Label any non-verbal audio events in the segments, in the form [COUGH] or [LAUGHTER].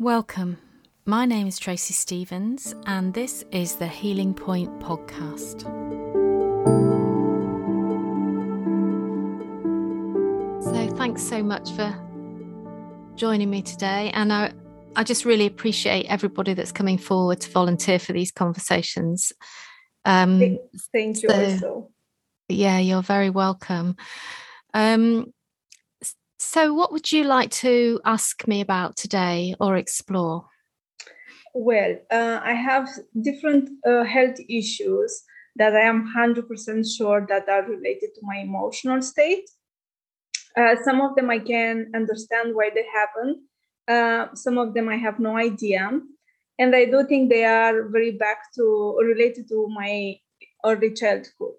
Welcome. My name is Tracey Stevens, and this is the Healing Point podcast. So, thanks so much for joining me today. And I, I just really appreciate everybody that's coming forward to volunteer for these conversations. Um, Thank you so, also. Yeah, you're very welcome. Um, so, what would you like to ask me about today or explore? Well, uh, I have different uh, health issues that I am 100% sure that are related to my emotional state. Uh, some of them I can understand why they happen. Uh, some of them I have no idea. And I do think they are very back to related to my early childhood.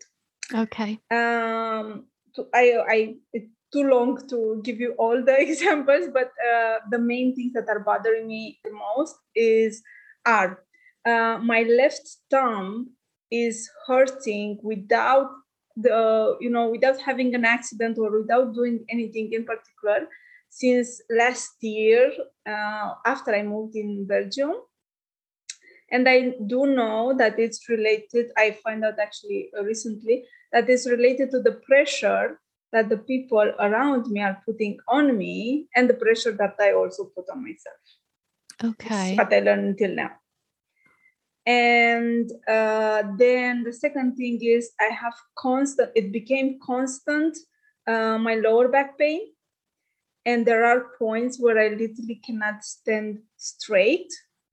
Okay. Um, I, I, it too long to give you all the [LAUGHS] examples, but uh, the main things that are bothering me the most is are uh, my left thumb is hurting without the you know without having an accident or without doing anything in particular since last year uh, after I moved in Belgium. And I do know that it's related, I find out actually recently that it's related to the pressure that the people around me are putting on me and the pressure that I also put on myself. Okay. That's what I learned until now. And uh, then the second thing is I have constant, it became constant, uh, my lower back pain. And there are points where I literally cannot stand straight,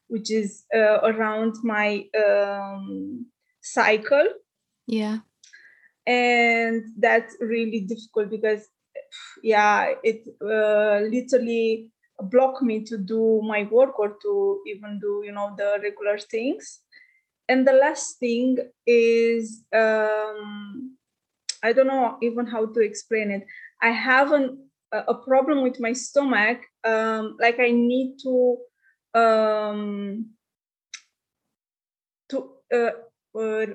which is uh, around my um, cycle. Yeah and that's really difficult because yeah it uh, literally blocked me to do my work or to even do you know the regular things. And the last thing is um, i don't know even how to explain it. I have an, a problem with my stomach um, like i need to um, to uh, uh,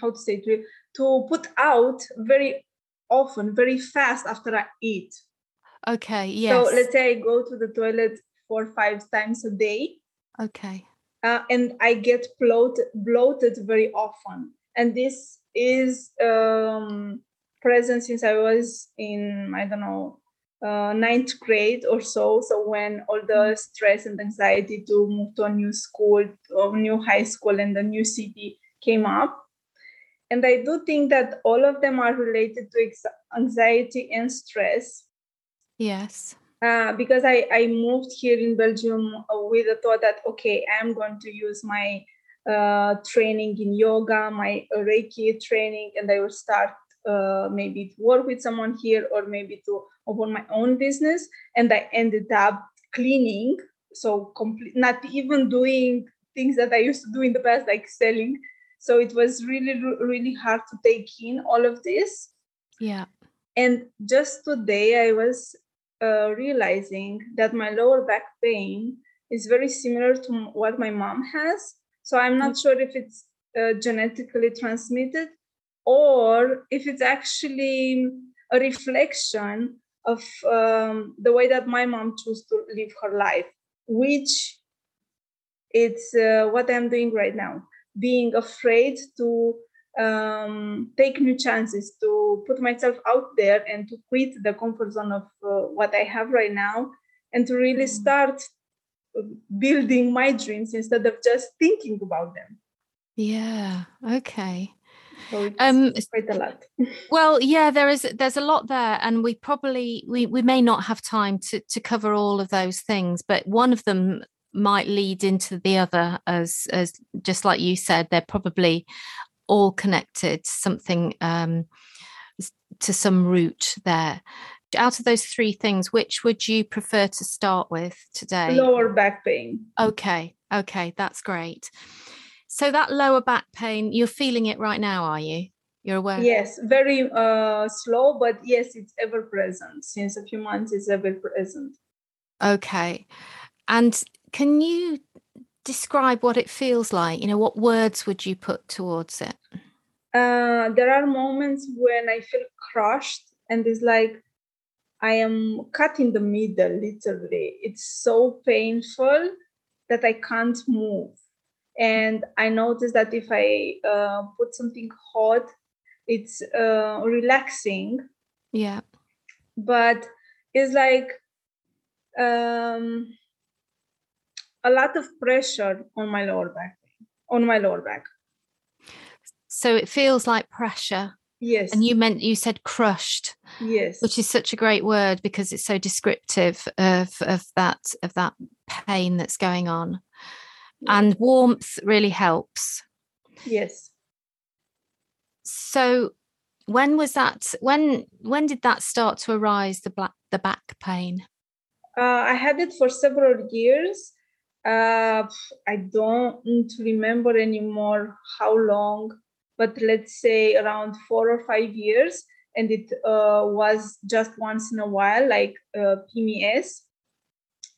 how to say it to put out very often, very fast after I eat. Okay, yes. So let's say I go to the toilet four five times a day. Okay. Uh, and I get bloated, bloated very often. And this is um, present since I was in, I don't know, uh, ninth grade or so. So when all the mm. stress and anxiety to move to a new school, or new high school, and a new city came up, and I do think that all of them are related to anxiety and stress. Yes. Uh, because I, I moved here in Belgium with the thought that, okay, I'm going to use my uh, training in yoga, my Reiki training, and I will start uh, maybe to work with someone here or maybe to open my own business. And I ended up cleaning. So, complete, not even doing things that I used to do in the past, like selling so it was really really hard to take in all of this. Yeah. And just today i was uh, realizing that my lower back pain is very similar to what my mom has. So i'm not sure if it's uh, genetically transmitted or if it's actually a reflection of um, the way that my mom chose to live her life which it's uh, what i'm doing right now being afraid to um, take new chances, to put myself out there and to quit the comfort zone of uh, what I have right now and to really mm. start building my dreams instead of just thinking about them. Yeah. Okay. So it's, um, it's quite a lot. [LAUGHS] well, yeah, there is there's a lot there, and we probably we we may not have time to to cover all of those things, but one of them might lead into the other as as just like you said they're probably all connected something um to some root there. Out of those three things which would you prefer to start with today? Lower back pain. Okay okay that's great. So that lower back pain you're feeling it right now are you? You're aware? Yes very uh slow but yes it's ever present. Since a few months it's ever present. Okay. And can you describe what it feels like? You know, what words would you put towards it? Uh, there are moments when I feel crushed and it's like I am cut in the middle, literally. It's so painful. that I can't move. And I noticed that if I uh, put something hot, it's uh, relaxing. Yeah. But it's like um, a lot of pressure on my lower back, on my lower back. So it feels like pressure. Yes. And you meant you said crushed. Yes. Which is such a great word because it's so descriptive of of that of that pain that's going on. And warmth really helps. Yes. So when was that when when did that start to arise the black the back pain? Uh, I had it for several years. Uh, I don't remember anymore how long but let's say around four or five years. And it uh, was just once in a while, like uh, PMS.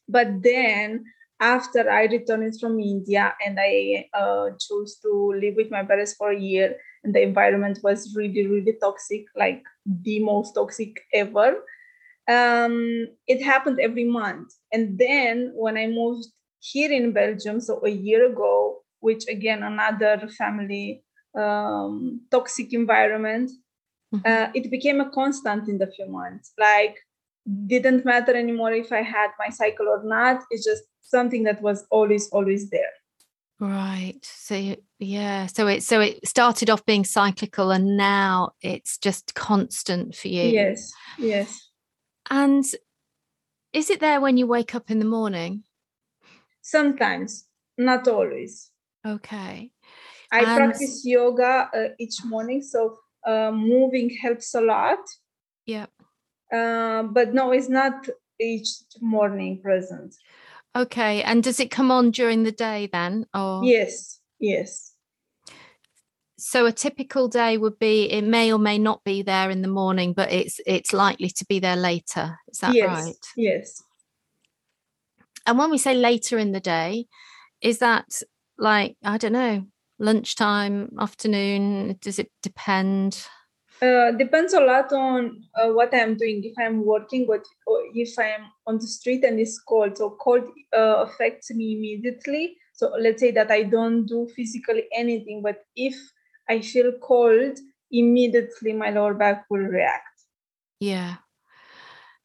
But then after I returned from India and I uh, chose to live with my parents for a year, and the environment was really, really toxic, like the most toxic ever. Um, it happened every month. And then when I moved here in Belgium, so a year ago, which again, another family um, toxic environment, mm-hmm. uh, it became a constant in the few months. Like, didn't matter anymore if I had my cycle or not. It's just something that was always, always there. Right. So yeah. So it so it started off being cyclical, and now it's just constant for you. Yes. Yes. And is it there when you wake up in the morning? Sometimes, not always. Okay. I and practice yoga uh, each morning, so uh, moving helps a lot. Yeah. Uh, but no, it's not each morning present. Okay, and does it come on during the day then? Or yes, yes. So a typical day would be it may or may not be there in the morning, but it's it's likely to be there later. Is that yes, right? Yes. And when we say later in the day, is that like I don't know, lunchtime, afternoon? Does it depend? Uh, depends a lot on uh, what I'm doing. If I'm working, but if I'm on the street and it's cold, so cold uh, affects me immediately. So let's say that I don't do physically anything, but if I feel cold, immediately my lower back will react. Yeah.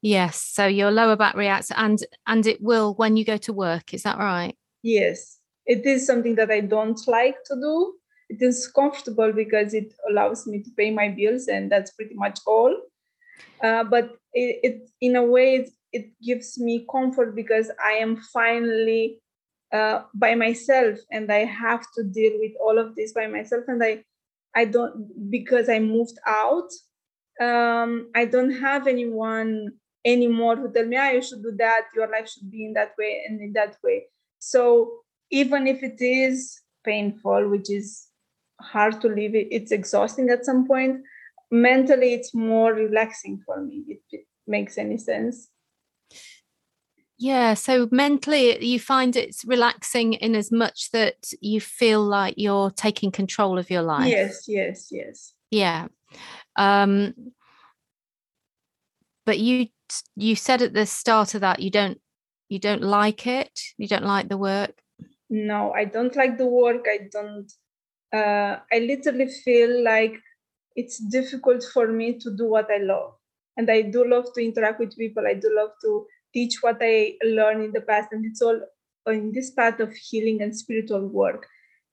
Yes. So your lower back reacts, and and it will when you go to work. Is that right? Yes it is something that I don't like to do. It is comfortable because it allows me to pay my bills, and that's pretty much all. Uh, but it, it, in a way, it, it, gives me comfort because I am finally uh, by myself, and I have to deal with all of this by myself. And I, I don't because I moved out. Um, I don't have anyone anymore who tell me, "Ah, you should do that. Your life should be in that way and in that way." So even if it is painful, which is hard to live, it's exhausting at some point. Mentally, it's more relaxing for me. If it makes any sense. Yeah. So mentally, you find it's relaxing in as much that you feel like you're taking control of your life. Yes. Yes. Yes. Yeah. Um, but you you said at the start of that you don't you don't like it. You don't like the work no i don't like the work i don't uh, i literally feel like it's difficult for me to do what i love and i do love to interact with people i do love to teach what i learned in the past and it's all in this path of healing and spiritual work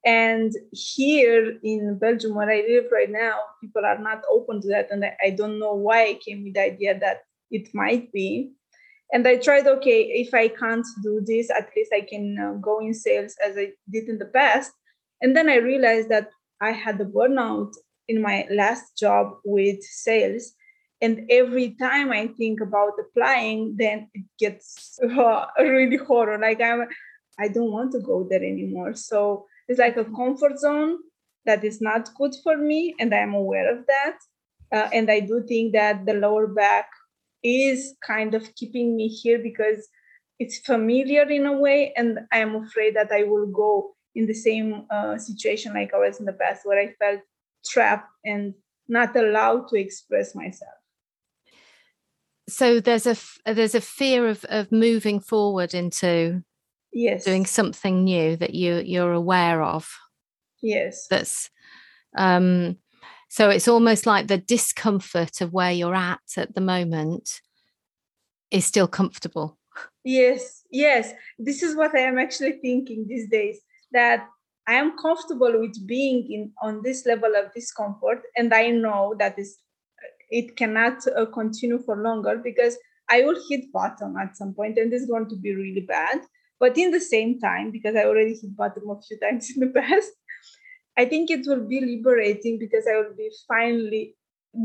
and here in belgium where i live right now people are not open to that and i, I don't know why i came with the idea that it might be. And i tried okay if i can't do this at least i can uh, go in sales as i did in the past. And then i realized that i had the burnout in my last job with sales. And every time i think about applying then it gets [LAUGHS] uh, really horror like i'm i don't want to go there anymore. So it's like a comfort zone that is not good for me and i'm aware of that. Uh, and i do think that the lower back is kind of keeping me here because it's familiar in a way and i am afraid that i will go in the same uh, situation like i was in the past where i felt trapped and not allowed to express myself. So there's a there's a fear of of moving forward into yes. doing something new that you you're aware of. Yes. That's um so it's almost like the discomfort of where you're at at the moment is still comfortable. Yes yes. This is what i am actually thinking these days that i am comfortable with being in on this level of discomfort and i know that is it cannot uh, continue for longer because i will hit bottom at some point and it's going to be really bad. But in the same time because i already hit bottom a few [LAUGHS] times in the past i think it will be liberating because i will be finally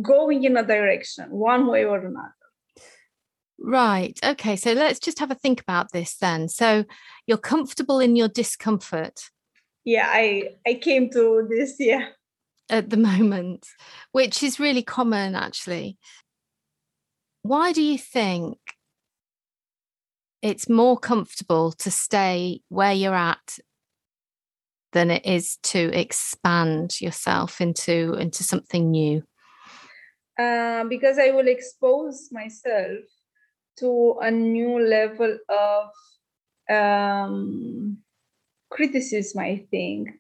going in a direction one way or another Right. Okay. So let's just have a think about this then. So you're comfortable in your discomfort. Yeah, I I came to this. Yeah. At the [LAUGHS] moment, which is really common actually. Why do you think it's more comfortable to stay where you're at than it is to expand yourself into into something new? Uh, because I will expose myself to a new level of um, criticism, I think,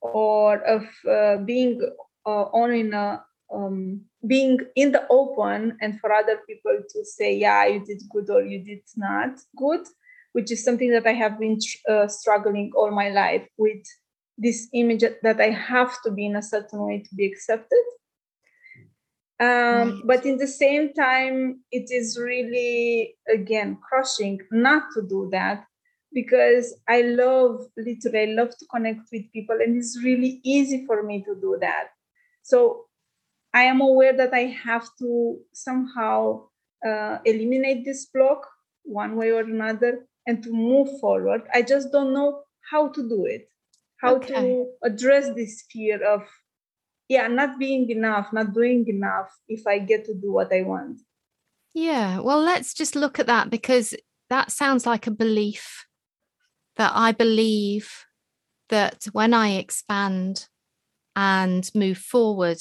or of uh, being uh, on in a um, being in the open and for other people to say, yeah, you did good or you did not good, which is something that I have been uh, struggling all my life with this image that I have to be in a certain way to be accepted. Um, but in the same time it is really again crushing not to do that because i love literally i love to connect with people and it's really easy for me to do that. So i am aware that i have to somehow uh, eliminate this block one way or another and to move forward i just don't know how to do it how okay. to address this fear of yeah not being enough not doing enough if i get to do what i want yeah well let's just look at that because that sounds like a belief that i believe that when i expand and move forward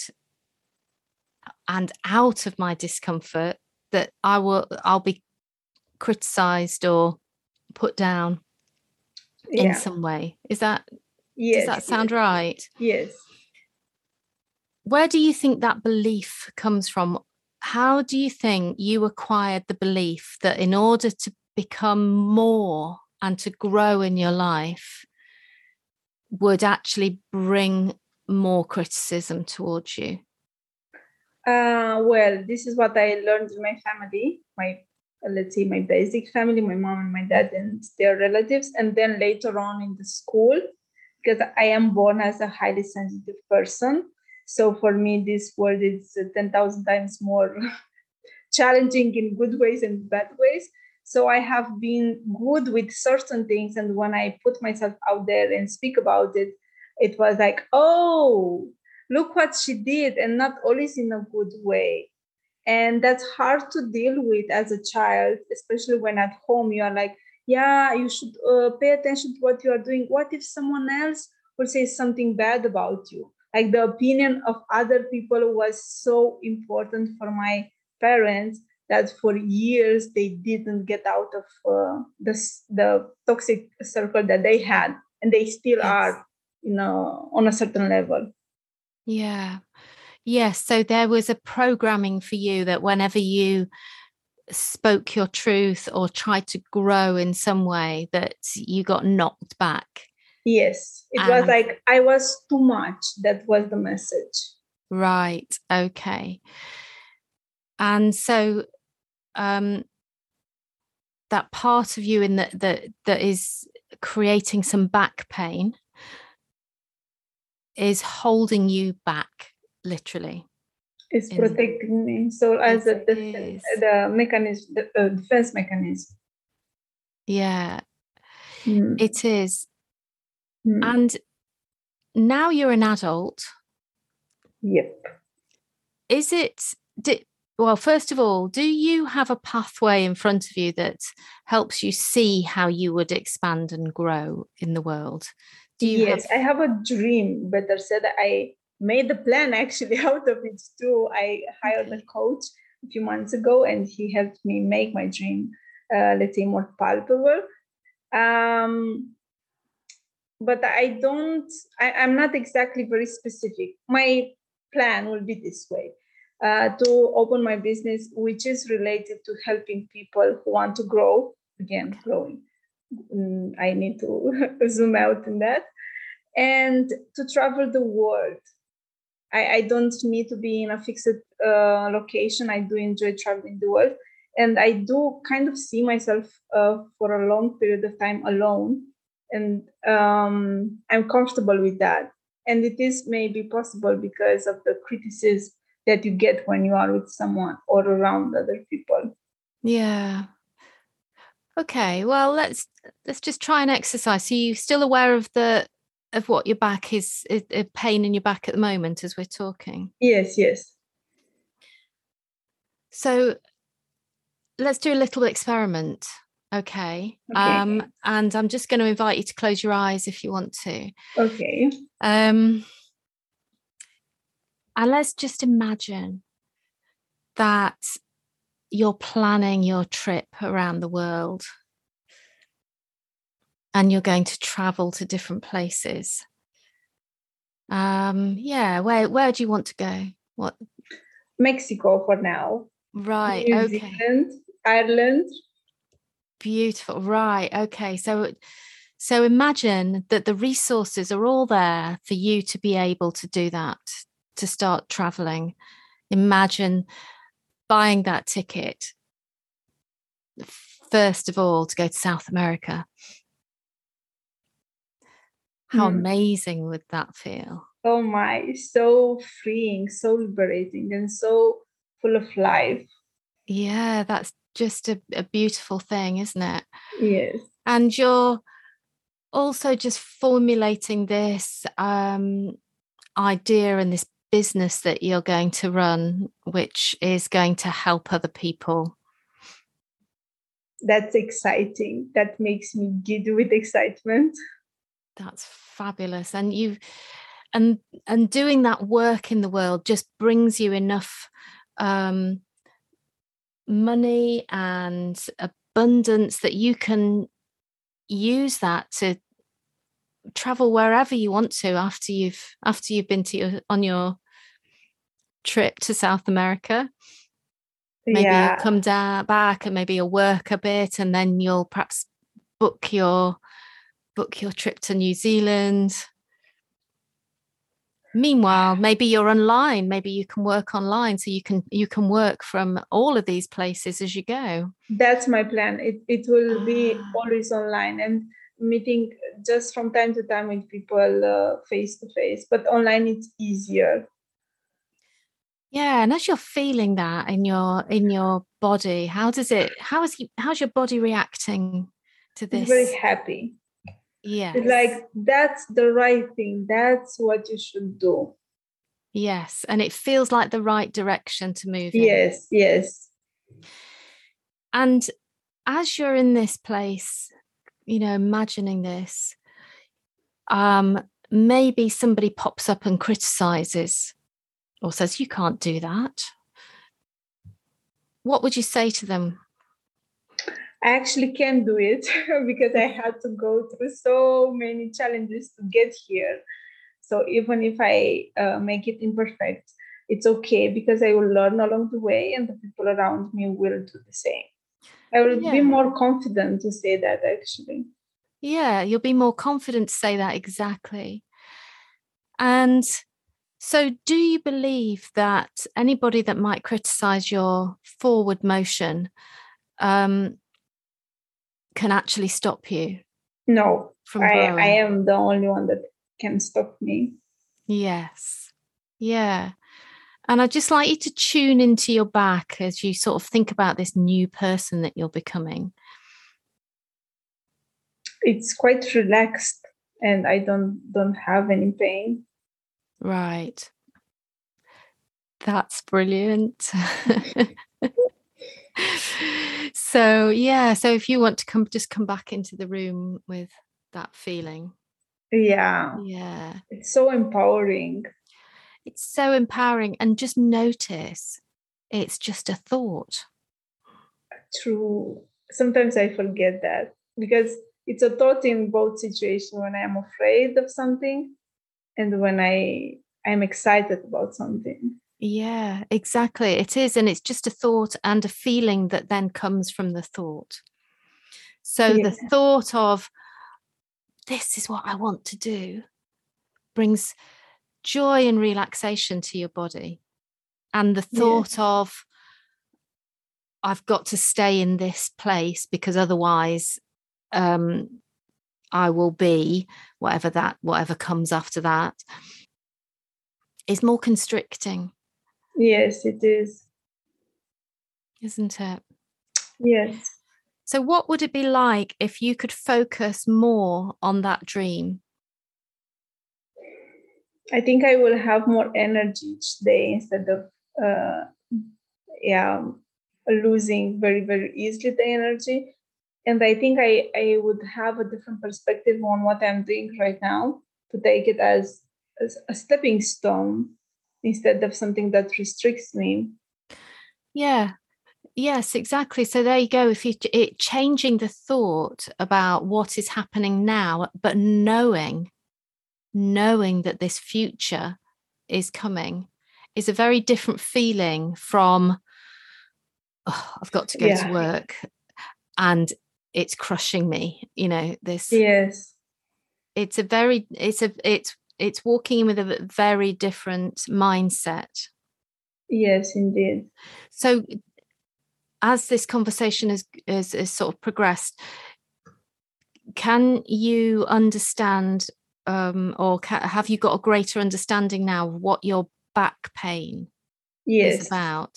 and out of my discomfort that i will i'll be criticized or put down yeah. in some way is that yes, does that sound yes. right yes where do you think that belief comes from? How do you think you acquired the belief that in order to become more and to grow in your life would actually bring more criticism towards you? Uh, well, this is what I learned in my family, my let's say my basic family, my mom and my dad and their relatives, and then later on in the school, because I am born as a highly sensitive person. So for me, this world is 10,000 times more [LAUGHS] challenging in good ways and bad ways. So I have been good with certain things. And when I put myself out there and speak about it, it was like, oh, look what she did, and not always in a good way. And that's hard to deal with as a child, especially when at home you are like, yeah, you should uh, pay attention to what you are doing. What if someone else will say something bad about you? like the opinion of other people was so important for my parents that for years they didn't get out of uh, the, the toxic circle that they had and they still yes. are you know on a certain level yeah yes so there was a programming for you that whenever you spoke your truth or tried to grow in some way that you got knocked back Yes, it was like I was too much. That was the message. Right. Okay. And so, um, that part of you in that that that is creating some back pain is holding you back, literally. It's in, protecting me. So as a the, the mechanism, the uh, defense mechanism. Yeah, mm. it is Mm. And now you're an adult. Yep. Is it, did, well, first of all, do you have a pathway in front of you that helps you see how you would expand and grow in the world? Do you yes, have... I have a dream. Better said, I made the plan actually [LAUGHS] out of it too. I hired a coach a few months ago, and he helped me make my dream, uh, let's say, more palpable. Um, but I don't, I, I'm not exactly very specific. My plan will be this way. Uh, to open my business, which is related to helping people who want to grow. Again, growing. Mm, I need to [LAUGHS] zoom out in that. And to travel the world. I, I don't need to be in a fixed uh, location. I do enjoy traveling the world. And I do kind of see myself uh, for a long period of time alone. And um, I'm comfortable with that. And it is maybe possible because of the criticism that you get when you are with someone or around other people. Yeah. Okay. Well, let's let's just try and exercise. So you still aware of the of what your back is, is a pain in your back at the moment as we're talking? Yes, yes. So let's do a little experiment. Okay. okay. Um, and I'm just going to invite you to close your eyes if you want to. Okay. Um, and let's just imagine that you're planning your trip around the world and you're going to travel to different places. Um, yeah, where where do you want to go? What? Mexico for now. Right. New okay. Zealand, Ireland. Beautiful. Right. Okay. So so imagine that the resources are all there for you to be able to do that, to start traveling. Imagine buying that ticket first of all to go to South America how mm. amazing would that feel? Oh my, so freeing, so liberating, and so full of life. Yeah, that's just a, a beautiful thing, isn't it? Yes. And you're also just formulating this um, idea and this business that you're going to run, which is going to help other people. That's exciting. That makes me giddy with excitement [LAUGHS] that's fabulous and you and and doing that work in the world just brings you enough um money and abundance that you can use that to travel wherever you want to after you've after you've been to your on your trip to South America. Maybe yeah. you come down back and maybe you'll work a bit and then you'll perhaps book your book your trip to New Zealand. Meanwhile, maybe you're online, maybe you can work online so you can you can work from all of these places as you go. That's my plan. It it will be ah. always online and meeting just from time to time with people face to face, but online it's easier. Yeah, and as you're feeling that in your in your body, how does it how is how's your body reacting to this? very happy yeah like that's the right thing. That's what you should do. Yes and it feels like the right direction to move in. yes yes. And as you're in this place you know imagining this um maybe somebody pops up and criticizes or says you can't do that. What would you say to them I actually can do it [LAUGHS] because I had to go through so many challenges to get here. So even if I uh, make it imperfect, it's okay because I will learn along the way and the people around me will do the same. I will yeah. be more confident to say that actually. Yeah, you'll be more confident to say that exactly. And so, do you believe that anybody that might criticize your forward motion um, can actually stop you? No, from I, I am the only one that can stop me. Yes. Yeah. And I'd just like you to tune into your back as you sort of think about this new person that you're becoming. It's quite relaxed and I don't don't have any pain. Right. That's brilliant. [LAUGHS] so yeah so if you want to come just come back into the room with that feeling. Yeah. Yeah. It's so empowering. It's so empowering and just notice it's just a thought. True. Sometimes i forget that because it's a thought in both situations when I am afraid of something and when I I'm excited about something. Yeah, exactly. It is. And it's just a thought and a feeling that then comes from the thought. So yeah. the thought of, this is what I want to do, brings joy and relaxation to your body. And the thought yeah. of, I've got to stay in this place because otherwise um, I will be whatever that, whatever comes after that, is more constricting. Yes, it is. Isn't it? Yes. So, what would it be like if you could focus more on that dream? I think I will have more energy each day instead of, uh, yeah, losing very, very easily the energy. And I think I, I would have a different perspective on what I'm doing right now to take it as, as a stepping stone instead of something that restricts me. Yeah. Yes, exactly. So there you go. If you it changing the thought about what is happening now, but knowing, knowing that this future is coming is a very different feeling from oh, I've got to go yeah. to work and it's crushing me. You know, this yes. It's a very it's a it's it's walking in with a very different mindset. Yes, indeed. So, as this conversation has, has, sort of progressed, can you understand, um, or ca- have you got a greater understanding now of what your back pain yes. is about?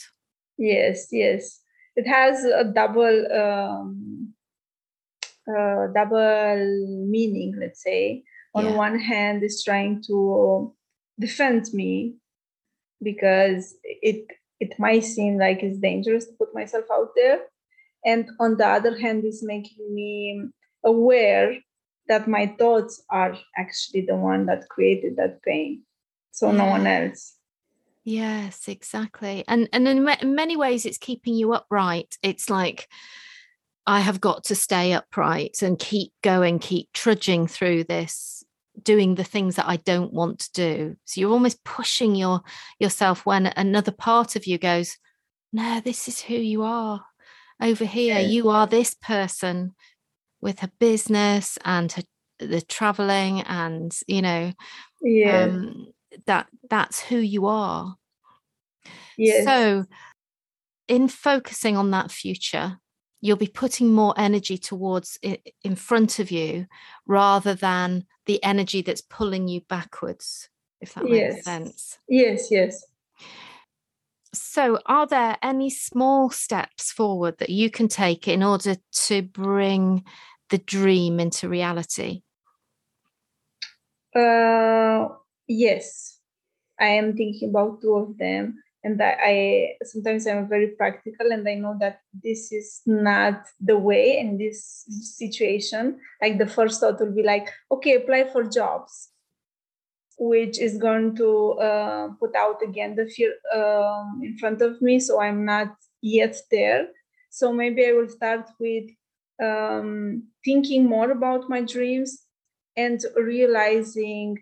Yes, yes. It has a double um, uh, double meaning, let's say on yeah. one hand is trying to defend me because it it might seem like it's dangerous to put myself out there. And on the other hand is making me aware that my thoughts are actually the one that created that pain. So no one else. Yes exactly. And and in many ways it's keeping you upright. It's like I have got to stay upright and keep going, keep trudging through this doing the things that I don't want to do. So you're almost pushing your yourself when another part of you goes, No, this is who you are. Over here, you are this person with her business and her, the traveling and you know yeah. Um, that that's who you are. Yes. So in focusing on that future, you'll be putting more energy towards it in front of you rather than the energy that's pulling you backwards if that yes. makes sense. Yes yes. So are there any small steps forward that you can take in order to bring the dream into reality? Uh yes. I am thinking about two of them and that I sometimes I'm very practical and I know that this is not the way in this situation. Like the first thought will be like, okay, apply for jobs, which is going to uh, put out again the fear um, in front of me. So I'm not yet there. So maybe I will start with um, thinking more about my dreams and realizing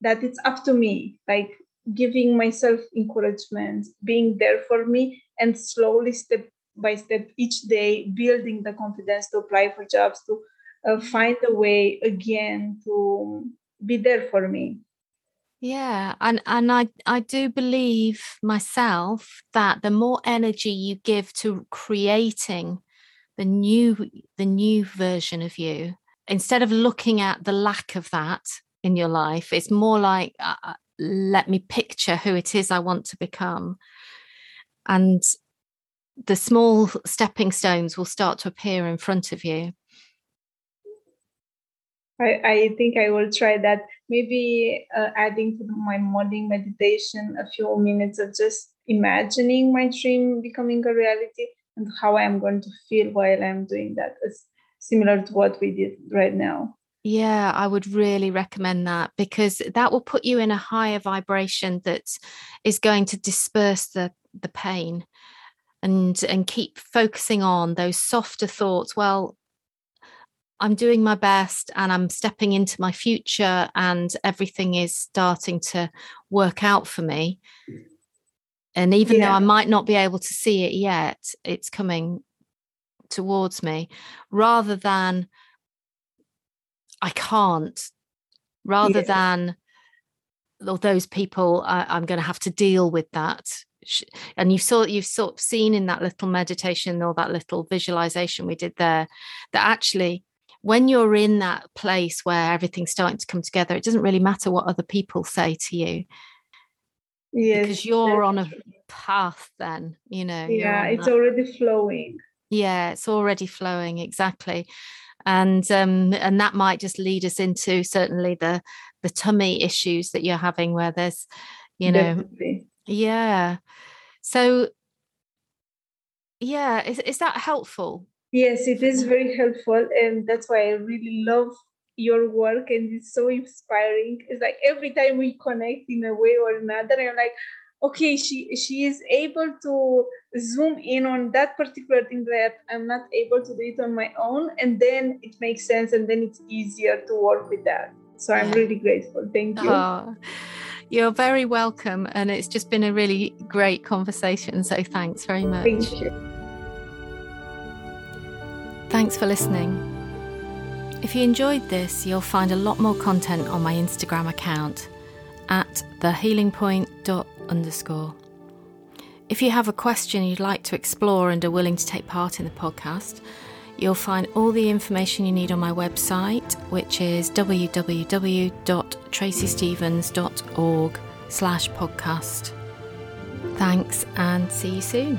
that it's up to me. Like giving myself encouragement, being there for me, and slowly, step by step, each day, building the confidence to apply for jobs, to uh, find a way again to be there for me. Yeah, and and I I do believe myself that the more energy you give to creating the new the new version of you, instead of looking at the lack of that in your life, it's more like uh, let me picture who it is I want to become. And the small stepping stones will start to appear in front of you. I, I think I will try that. Maybe uh, adding to my morning meditation a few minutes of just imagining my dream becoming a reality and how I'm going to feel while I'm doing that. It's similar to what we did right now. Yeah, I would really recommend that because that will put you in a higher vibration that is going to disperse the the pain and and keep focusing on those softer thoughts. Well, I'm doing my best and I'm stepping into my future and everything is starting to work out for me. And even yeah. though I might not be able to see it yet, it's coming towards me rather than I can't, rather yeah. than or those people I, am going to have to deal with that and you saw you've sort of seen in that little meditation or that little visualization we did there that actually when you're in that place where everything's starting to come together it doesn't really matter what other people say to you yes, because you're on a path then you know yeah it's that. already flowing yeah it's already flowing exactly and um and that might just lead us into certainly the the tummy issues that you're having where there's you know Definitely. yeah. So yeah is, is that helpful? Yes it is very helpful and that's why i really love your work and it's so inspiring. It's like every time we connect in a way or another i'm like okay she she is able to zoom in on that particular thing that i'm not able to do it on my own and then it makes sense and then it's easier to work with that. So i'm really grateful. Thank you. Oh, you're very welcome and it's just been a really great conversation so thanks very much. Thank you. Thanks for listening. If you enjoyed this you'll find a lot more content on my instagram account at thehealingpoint.com underscore. If you have a question you'd like to explore and are willing to take part in the podcast, you'll find all the information you need on my website, which is www.traceystevens.org slash podcast. Thanks and see you soon.